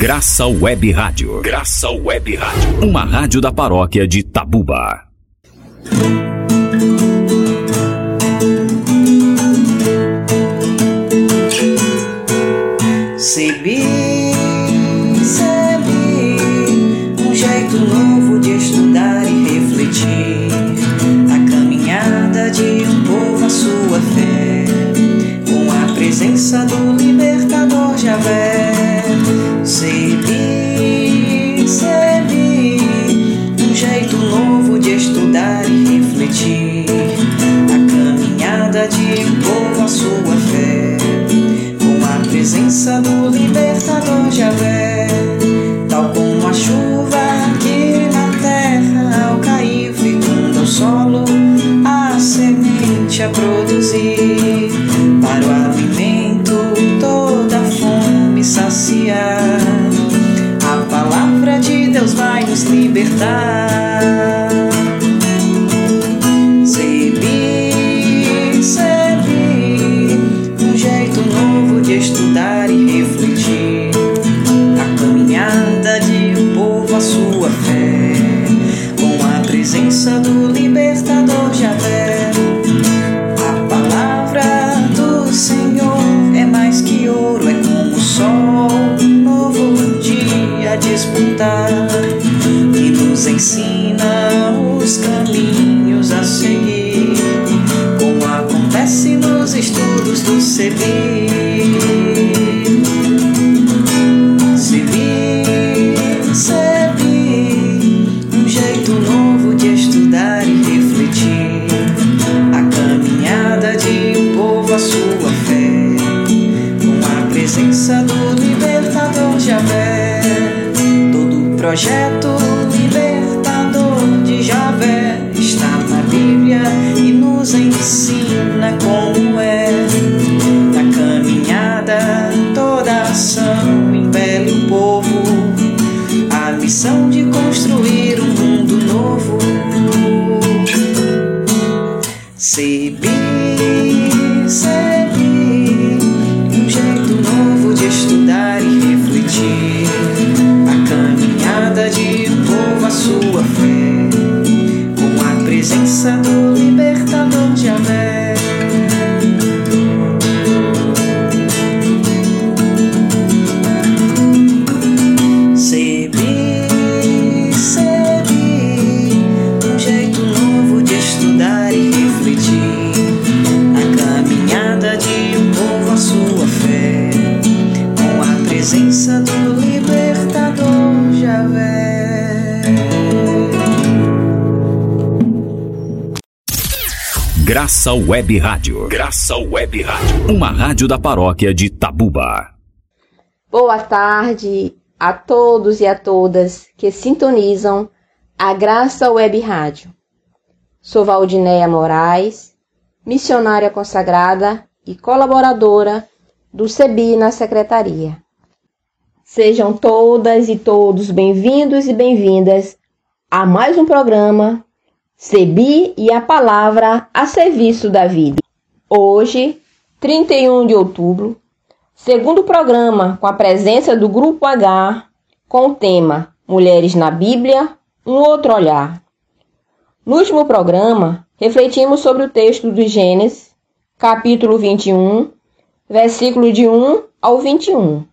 Graça Web Rádio. Graça Web Rádio. Uma rádio da paróquia de Tabuba. Sebi, sebi, um jeito novo de estudar e refletir. A caminhada de um povo, a sua fé, com a presença do presença do libertador Javé, tal como a chuva que na terra ao cair fecunda o solo, a semente a produzir, para o alimento toda a fome saciar. A palavra de Deus vai nos libertar. Projeto libertador de Javé. Está na Bíblia e nos ensina Graça Web Rádio. Graça Web Rádio. Uma rádio da paróquia de Tabuba. Boa tarde a todos e a todas que sintonizam a Graça Web Rádio. Sou Valdinéia Moraes, missionária consagrada e colaboradora do CEBI na Secretaria. Sejam todas e todos bem-vindos e bem-vindas a mais um programa CEBI e a Palavra a Serviço da Vida. Hoje, 31 de outubro, segundo programa com a presença do Grupo H, com o tema Mulheres na Bíblia, um outro olhar. No último programa, refletimos sobre o texto do Gênesis, capítulo 21, versículo de 1 ao 21.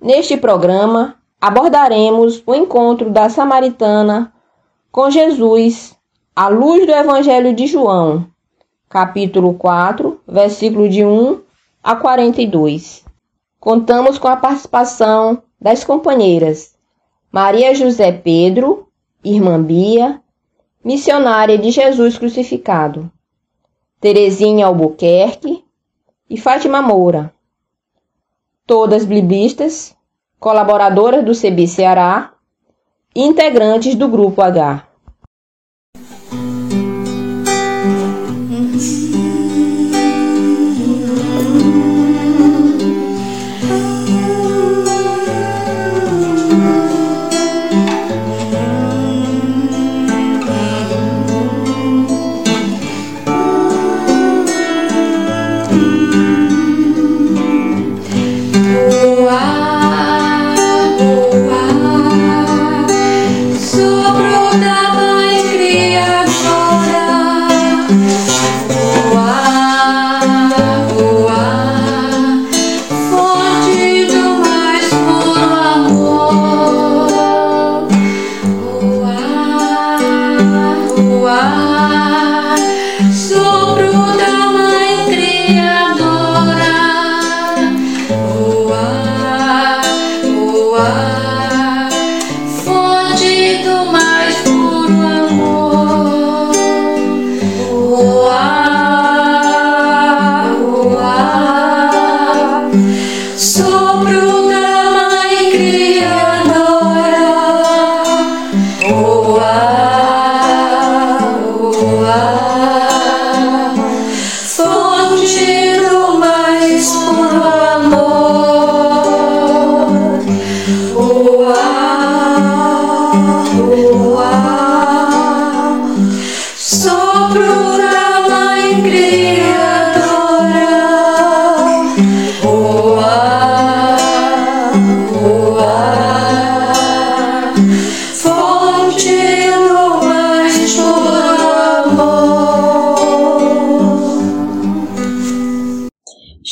Neste programa, abordaremos o encontro da samaritana com Jesus à luz do Evangelho de João, capítulo 4, versículo de 1 a 42. Contamos com a participação das companheiras Maria José Pedro, Irmã Bia, missionária de Jesus crucificado, Terezinha Albuquerque e Fátima Moura, todas biblistas, colaboradoras do CB Ceará integrantes do Grupo H.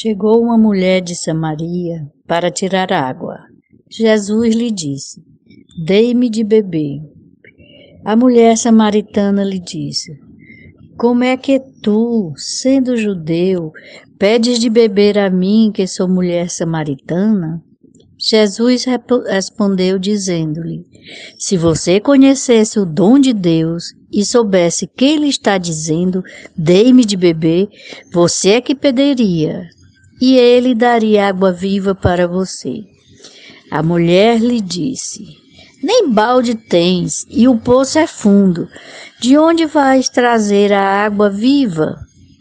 Chegou uma mulher de Samaria para tirar água. Jesus lhe disse: Dei-me de beber. A mulher samaritana lhe disse: Como é que tu, sendo judeu, pedes de beber a mim, que sou mulher samaritana? Jesus respondeu, dizendo-lhe: Se você conhecesse o dom de Deus e soubesse que ele está dizendo, dei-me de beber, você é que pediria, e ele daria água viva para você. A mulher lhe disse: Nem balde tens, e o poço é fundo. De onde vais trazer a água viva?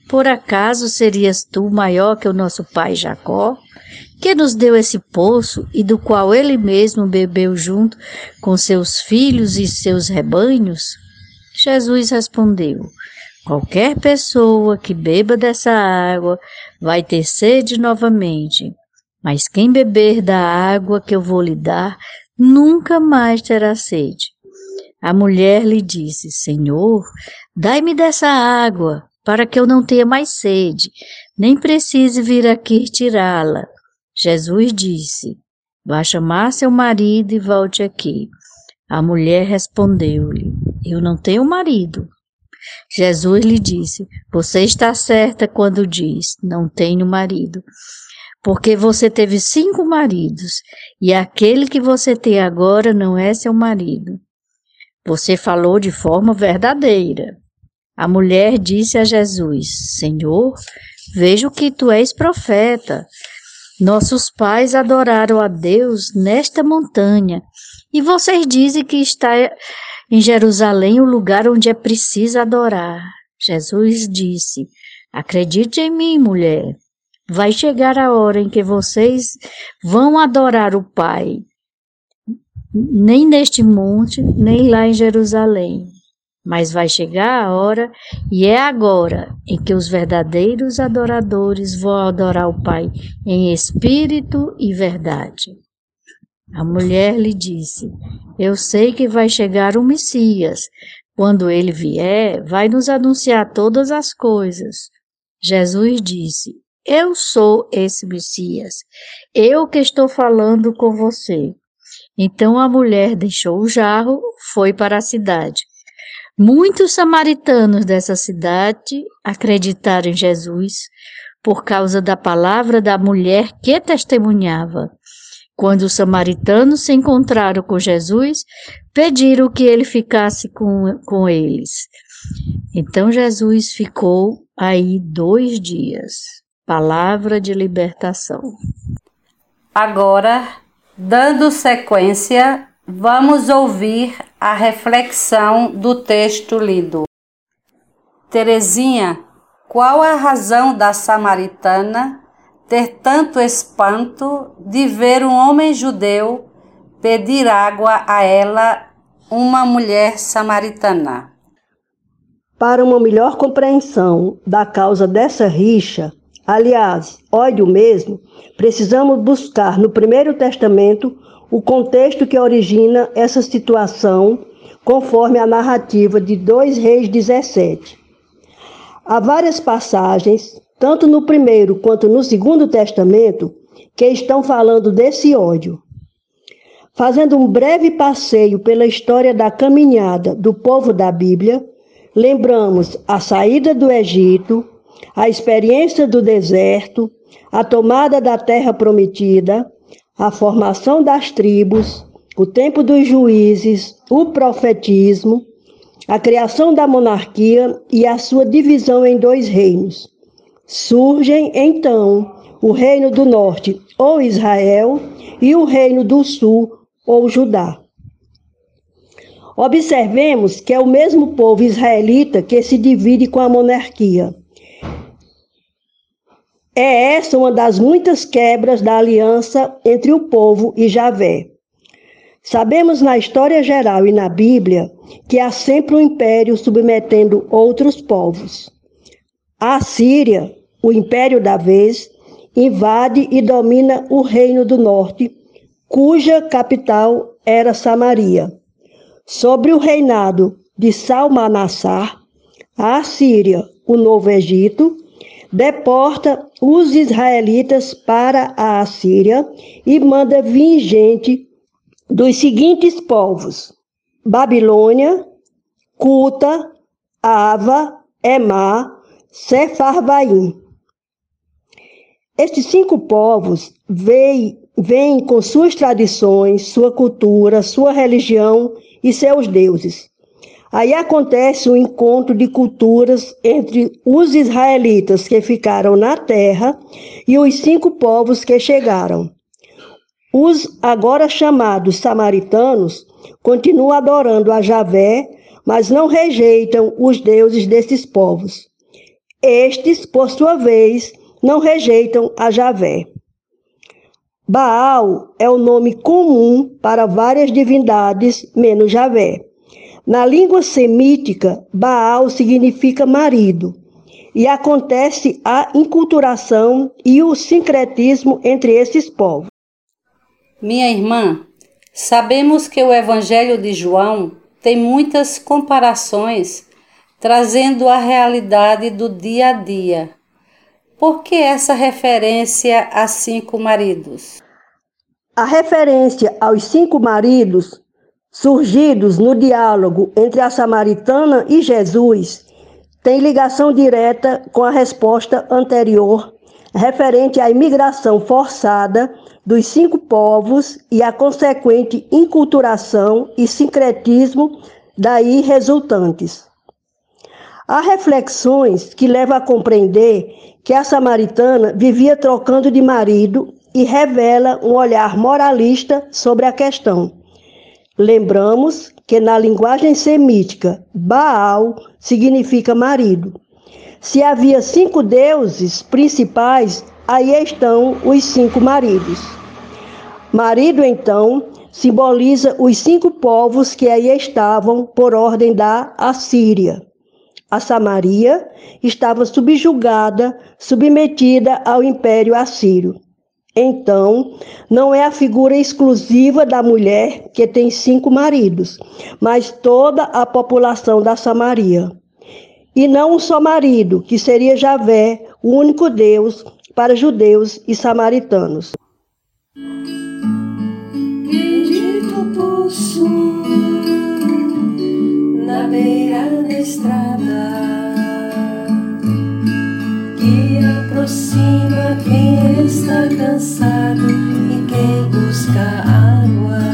Por acaso serias tu maior que o nosso pai Jacó, que nos deu esse poço e do qual ele mesmo bebeu junto com seus filhos e seus rebanhos? Jesus respondeu: Qualquer pessoa que beba dessa água vai ter sede novamente, mas quem beber da água que eu vou lhe dar nunca mais terá sede. A mulher lhe disse: Senhor, dai-me dessa água, para que eu não tenha mais sede, nem precise vir aqui tirá-la. Jesus disse: Vá chamar seu marido e volte aqui. A mulher respondeu-lhe: Eu não tenho marido. Jesus lhe disse: Você está certa quando diz: Não tenho marido. Porque você teve cinco maridos, e aquele que você tem agora não é seu marido. Você falou de forma verdadeira. A mulher disse a Jesus: Senhor, vejo que tu és profeta. Nossos pais adoraram a Deus nesta montanha, e vocês dizem que está em Jerusalém, o lugar onde é preciso adorar. Jesus disse: Acredite em mim, mulher. Vai chegar a hora em que vocês vão adorar o Pai, nem neste monte, nem lá em Jerusalém. Mas vai chegar a hora, e é agora, em que os verdadeiros adoradores vão adorar o Pai em espírito e verdade. A mulher lhe disse: Eu sei que vai chegar o Messias. Quando ele vier, vai nos anunciar todas as coisas. Jesus disse: Eu sou esse Messias. Eu que estou falando com você. Então a mulher deixou o jarro, foi para a cidade. Muitos samaritanos dessa cidade acreditaram em Jesus por causa da palavra da mulher que testemunhava. Quando os samaritanos se encontraram com Jesus, pediram que ele ficasse com, com eles. Então Jesus ficou aí dois dias. Palavra de libertação. Agora, dando sequência, vamos ouvir a reflexão do texto lido. Terezinha, qual a razão da samaritana ter tanto espanto de ver um homem judeu pedir água a ela, uma mulher samaritana. Para uma melhor compreensão da causa dessa rixa, aliás, ódio mesmo, precisamos buscar no Primeiro Testamento o contexto que origina essa situação, conforme a narrativa de 2 Reis 17. Há várias passagens tanto no primeiro quanto no segundo testamento, que estão falando desse ódio. Fazendo um breve passeio pela história da caminhada do povo da Bíblia, lembramos a saída do Egito, a experiência do deserto, a tomada da terra prometida, a formação das tribos, o tempo dos juízes, o profetismo, a criação da monarquia e a sua divisão em dois reinos. Surgem então o reino do norte, ou Israel, e o Reino do Sul, ou Judá. Observemos que é o mesmo povo israelita que se divide com a monarquia. É essa uma das muitas quebras da aliança entre o povo e Javé. Sabemos na história geral e na Bíblia que há sempre um império submetendo outros povos. A Síria, o império da vez, invade e domina o reino do norte, cuja capital era Samaria. Sobre o reinado de Salmanassar, a Assíria, o Novo Egito, deporta os israelitas para a Assíria e manda vir gente dos seguintes povos: Babilônia, Cuta, Ava, Emá, Sefarvaim. Estes cinco povos vêm, com suas tradições, sua cultura, sua religião e seus deuses. Aí acontece um encontro de culturas entre os israelitas que ficaram na terra e os cinco povos que chegaram. Os agora chamados samaritanos continuam adorando a Javé, mas não rejeitam os deuses desses povos. Estes, por sua vez, não rejeitam a Javé. Baal é o nome comum para várias divindades, menos Javé. Na língua semítica, Baal significa marido, e acontece a inculturação e o sincretismo entre esses povos. Minha irmã, sabemos que o Evangelho de João tem muitas comparações trazendo a realidade do dia a dia. Por que essa referência a cinco maridos? A referência aos cinco maridos surgidos no diálogo entre a samaritana e Jesus tem ligação direta com a resposta anterior referente à imigração forçada dos cinco povos e a consequente inculturação e sincretismo daí resultantes. Há reflexões que levam a compreender que a samaritana vivia trocando de marido e revela um olhar moralista sobre a questão. Lembramos que na linguagem semítica, Baal significa marido. Se havia cinco deuses principais, aí estão os cinco maridos. Marido, então, simboliza os cinco povos que aí estavam por ordem da Assíria. A Samaria estava subjugada, submetida ao Império Assírio. Então, não é a figura exclusiva da mulher que tem cinco maridos, mas toda a população da Samaria. E não um só marido, que seria Javé, o único Deus para judeus e samaritanos. Bendito poço na beira da estrada que aproxima quem está cansado e quem busca água.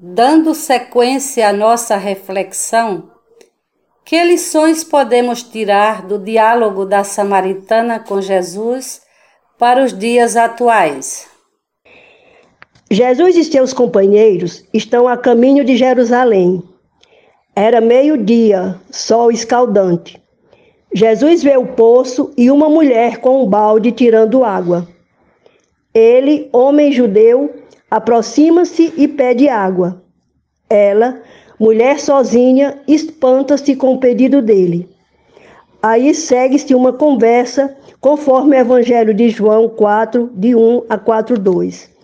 Dando sequência à nossa reflexão, que lições podemos tirar do diálogo da samaritana com Jesus para os dias atuais? Jesus e seus companheiros estão a caminho de Jerusalém. Era meio-dia, sol escaldante. Jesus vê o poço e uma mulher com um balde tirando água. Ele, homem judeu, aproxima-se e pede água. Ela, mulher sozinha, espanta-se com o pedido dele. Aí segue-se uma conversa, conforme o Evangelho de João 4, de 1 a 4, 2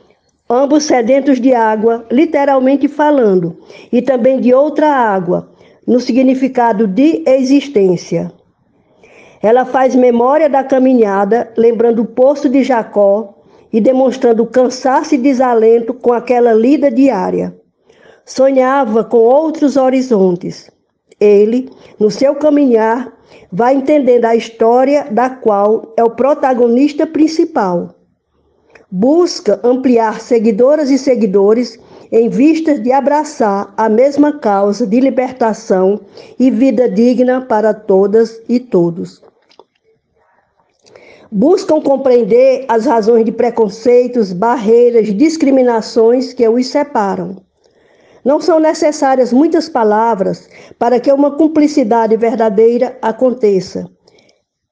ambos sedentos de água, literalmente falando, e também de outra água, no significado de existência. Ela faz memória da caminhada, lembrando o poço de Jacó e demonstrando cansaço e desalento com aquela lida diária. Sonhava com outros horizontes. Ele, no seu caminhar, vai entendendo a história da qual é o protagonista principal busca ampliar seguidoras e seguidores em vistas de abraçar a mesma causa de libertação e vida digna para todas e todos. Buscam compreender as razões de preconceitos, barreiras, discriminações que os separam. Não são necessárias muitas palavras para que uma cumplicidade verdadeira aconteça.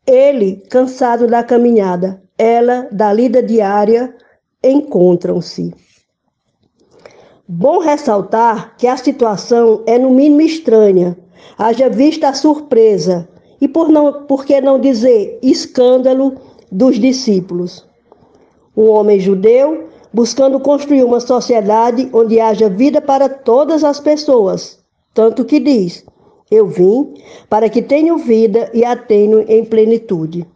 Ele, cansado da caminhada, ela da lida diária encontram-se. Bom ressaltar que a situação é no mínimo estranha, haja vista a surpresa e por, não, por que não dizer escândalo dos discípulos. Um homem judeu buscando construir uma sociedade onde haja vida para todas as pessoas, tanto que diz: Eu vim para que tenham vida e a tenham em plenitude.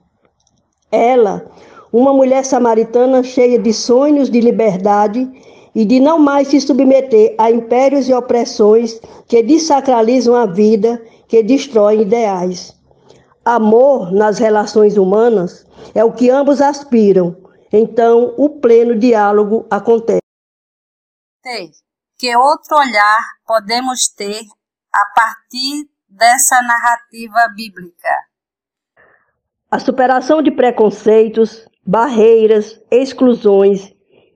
Ela, uma mulher samaritana cheia de sonhos de liberdade e de não mais se submeter a impérios e opressões que desacralizam a vida, que destroem ideais. Amor nas relações humanas é o que ambos aspiram, então o pleno diálogo acontece. Que outro olhar podemos ter a partir dessa narrativa bíblica? A superação de preconceitos, barreiras, exclusões,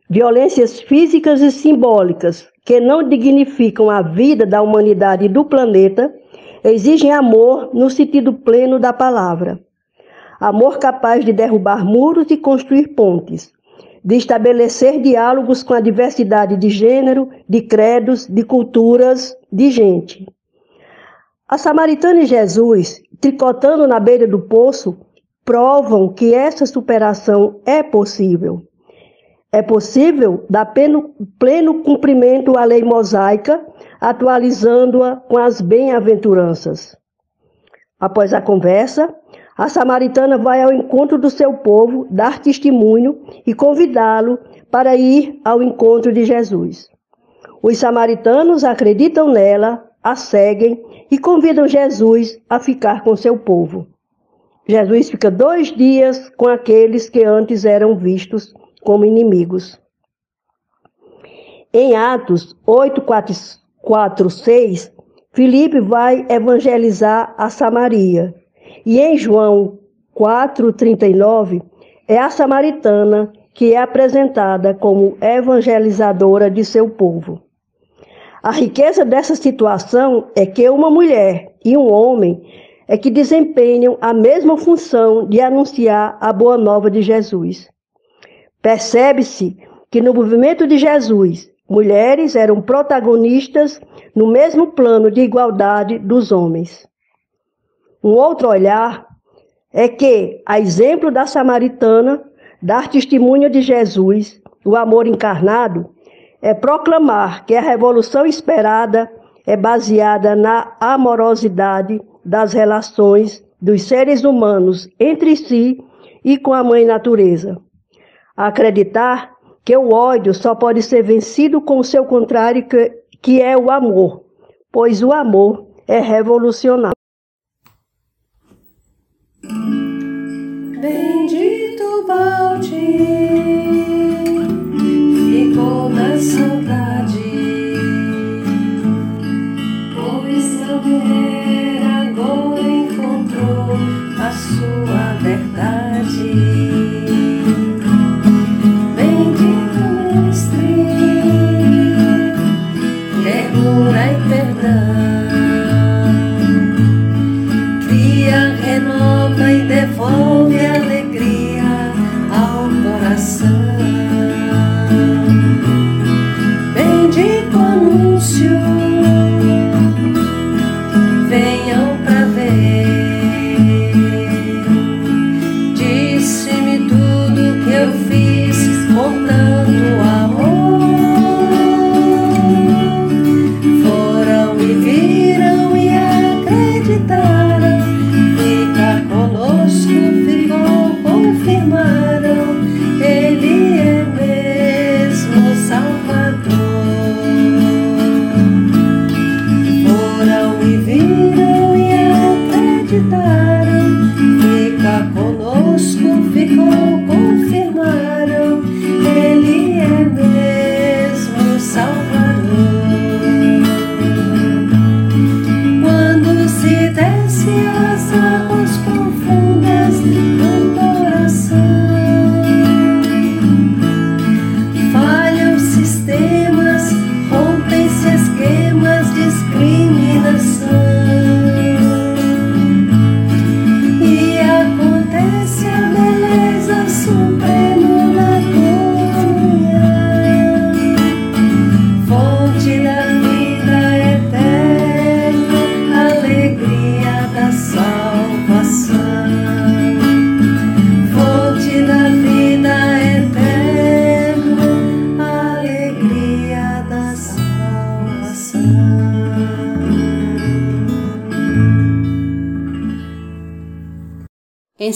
violências físicas e simbólicas que não dignificam a vida da humanidade e do planeta, exigem amor no sentido pleno da palavra. Amor capaz de derrubar muros e construir pontes, de estabelecer diálogos com a diversidade de gênero, de credos, de culturas, de gente. A Samaritana e Jesus, tricotando na beira do poço, provam que essa superação é possível. É possível dar pleno, pleno cumprimento à lei mosaica, atualizando-a com as bem-aventuranças. Após a conversa, a samaritana vai ao encontro do seu povo, dar testemunho e convidá-lo para ir ao encontro de Jesus. Os samaritanos acreditam nela, a seguem e convidam Jesus a ficar com seu povo. Jesus fica dois dias com aqueles que antes eram vistos como inimigos. Em Atos 8, 4, 4 6, Filipe vai evangelizar a Samaria. E em João 4, 39, é a samaritana que é apresentada como evangelizadora de seu povo. A riqueza dessa situação é que uma mulher e um homem é que desempenham a mesma função de anunciar a boa nova de Jesus. Percebe-se que no movimento de Jesus, mulheres eram protagonistas no mesmo plano de igualdade dos homens. Um outro olhar é que, a exemplo da samaritana, dar testemunho de Jesus, o amor encarnado, é proclamar que a revolução esperada é baseada na amorosidade das relações dos seres humanos entre si e com a mãe natureza. Acreditar que o ódio só pode ser vencido com o seu contrário, que, que é o amor, pois o amor é revolucionário. sun.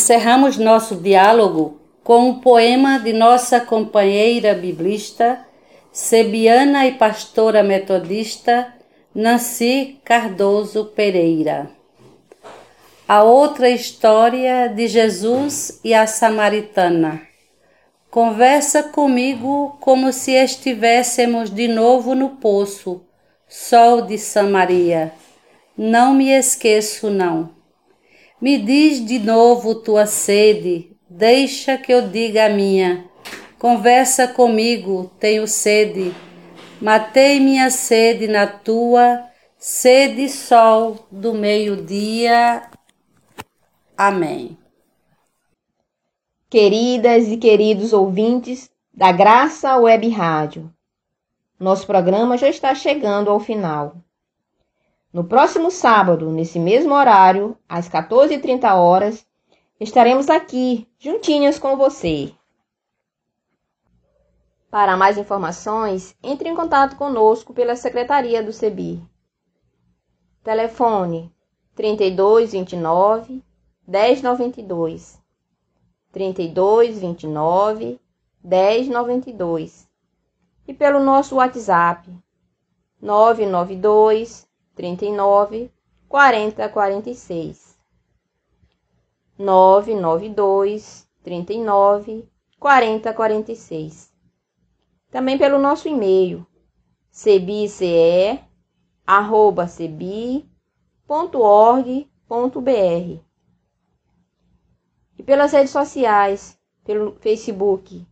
Encerramos nosso diálogo com um poema de nossa companheira biblista, sebiana e pastora metodista Nancy Cardoso Pereira. A outra história de Jesus e a samaritana. Conversa comigo como se estivéssemos de novo no poço, sol de Samaria. Não me esqueço, não. Me diz de novo tua sede, deixa que eu diga a minha. Conversa comigo, tenho sede. Matei minha sede na tua, sede sol do meio-dia. Amém. Queridas e queridos ouvintes da Graça Web Rádio, nosso programa já está chegando ao final. No próximo sábado, nesse mesmo horário, às 14h30 horas, estaremos aqui, juntinhas com você. Para mais informações, entre em contato conosco pela Secretaria do CEBIR. Telefone 3229 1092 3229 1092 e pelo nosso WhatsApp 992 39 40 46 992 39 40 46 Também pelo nosso e-mail cbice arroba cebi.org.br e pelas redes sociais, pelo Facebook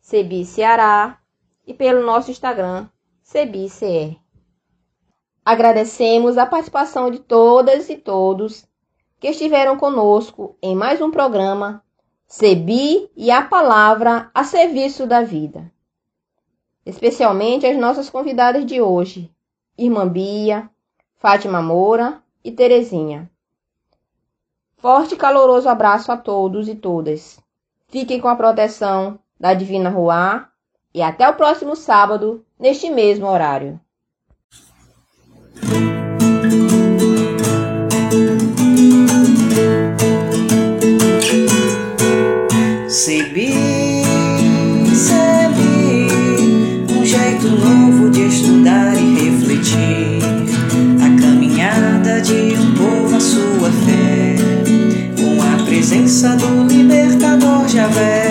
Cebi Ceará e pelo nosso Instagram CebiCR. Agradecemos a participação de todas e todos que estiveram conosco em mais um programa Cebi e a Palavra a Serviço da Vida. Especialmente as nossas convidadas de hoje, Irmã Bia, Fátima Moura e Terezinha. Forte e caloroso abraço a todos e todas. Fiquem com a proteção da Divina Ruá e até o próximo sábado, neste mesmo horário. Sebi, sebi, um jeito novo de estudar e refletir. A caminhada de um povo à sua fé, com a presença do libertador Javé.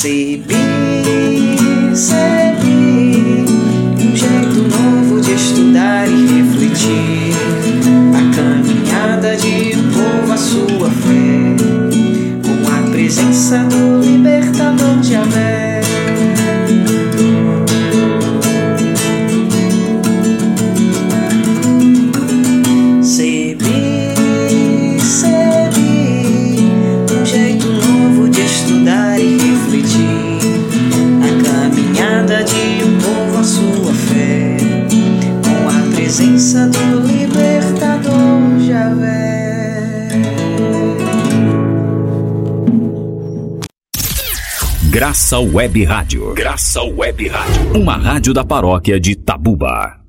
Sebi, Graça Web Rádio. Graça Web Rádio. Uma rádio da paróquia de Tabuba.